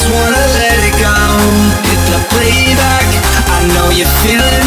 just wanna let it go. Hit the playback. I know you're feeling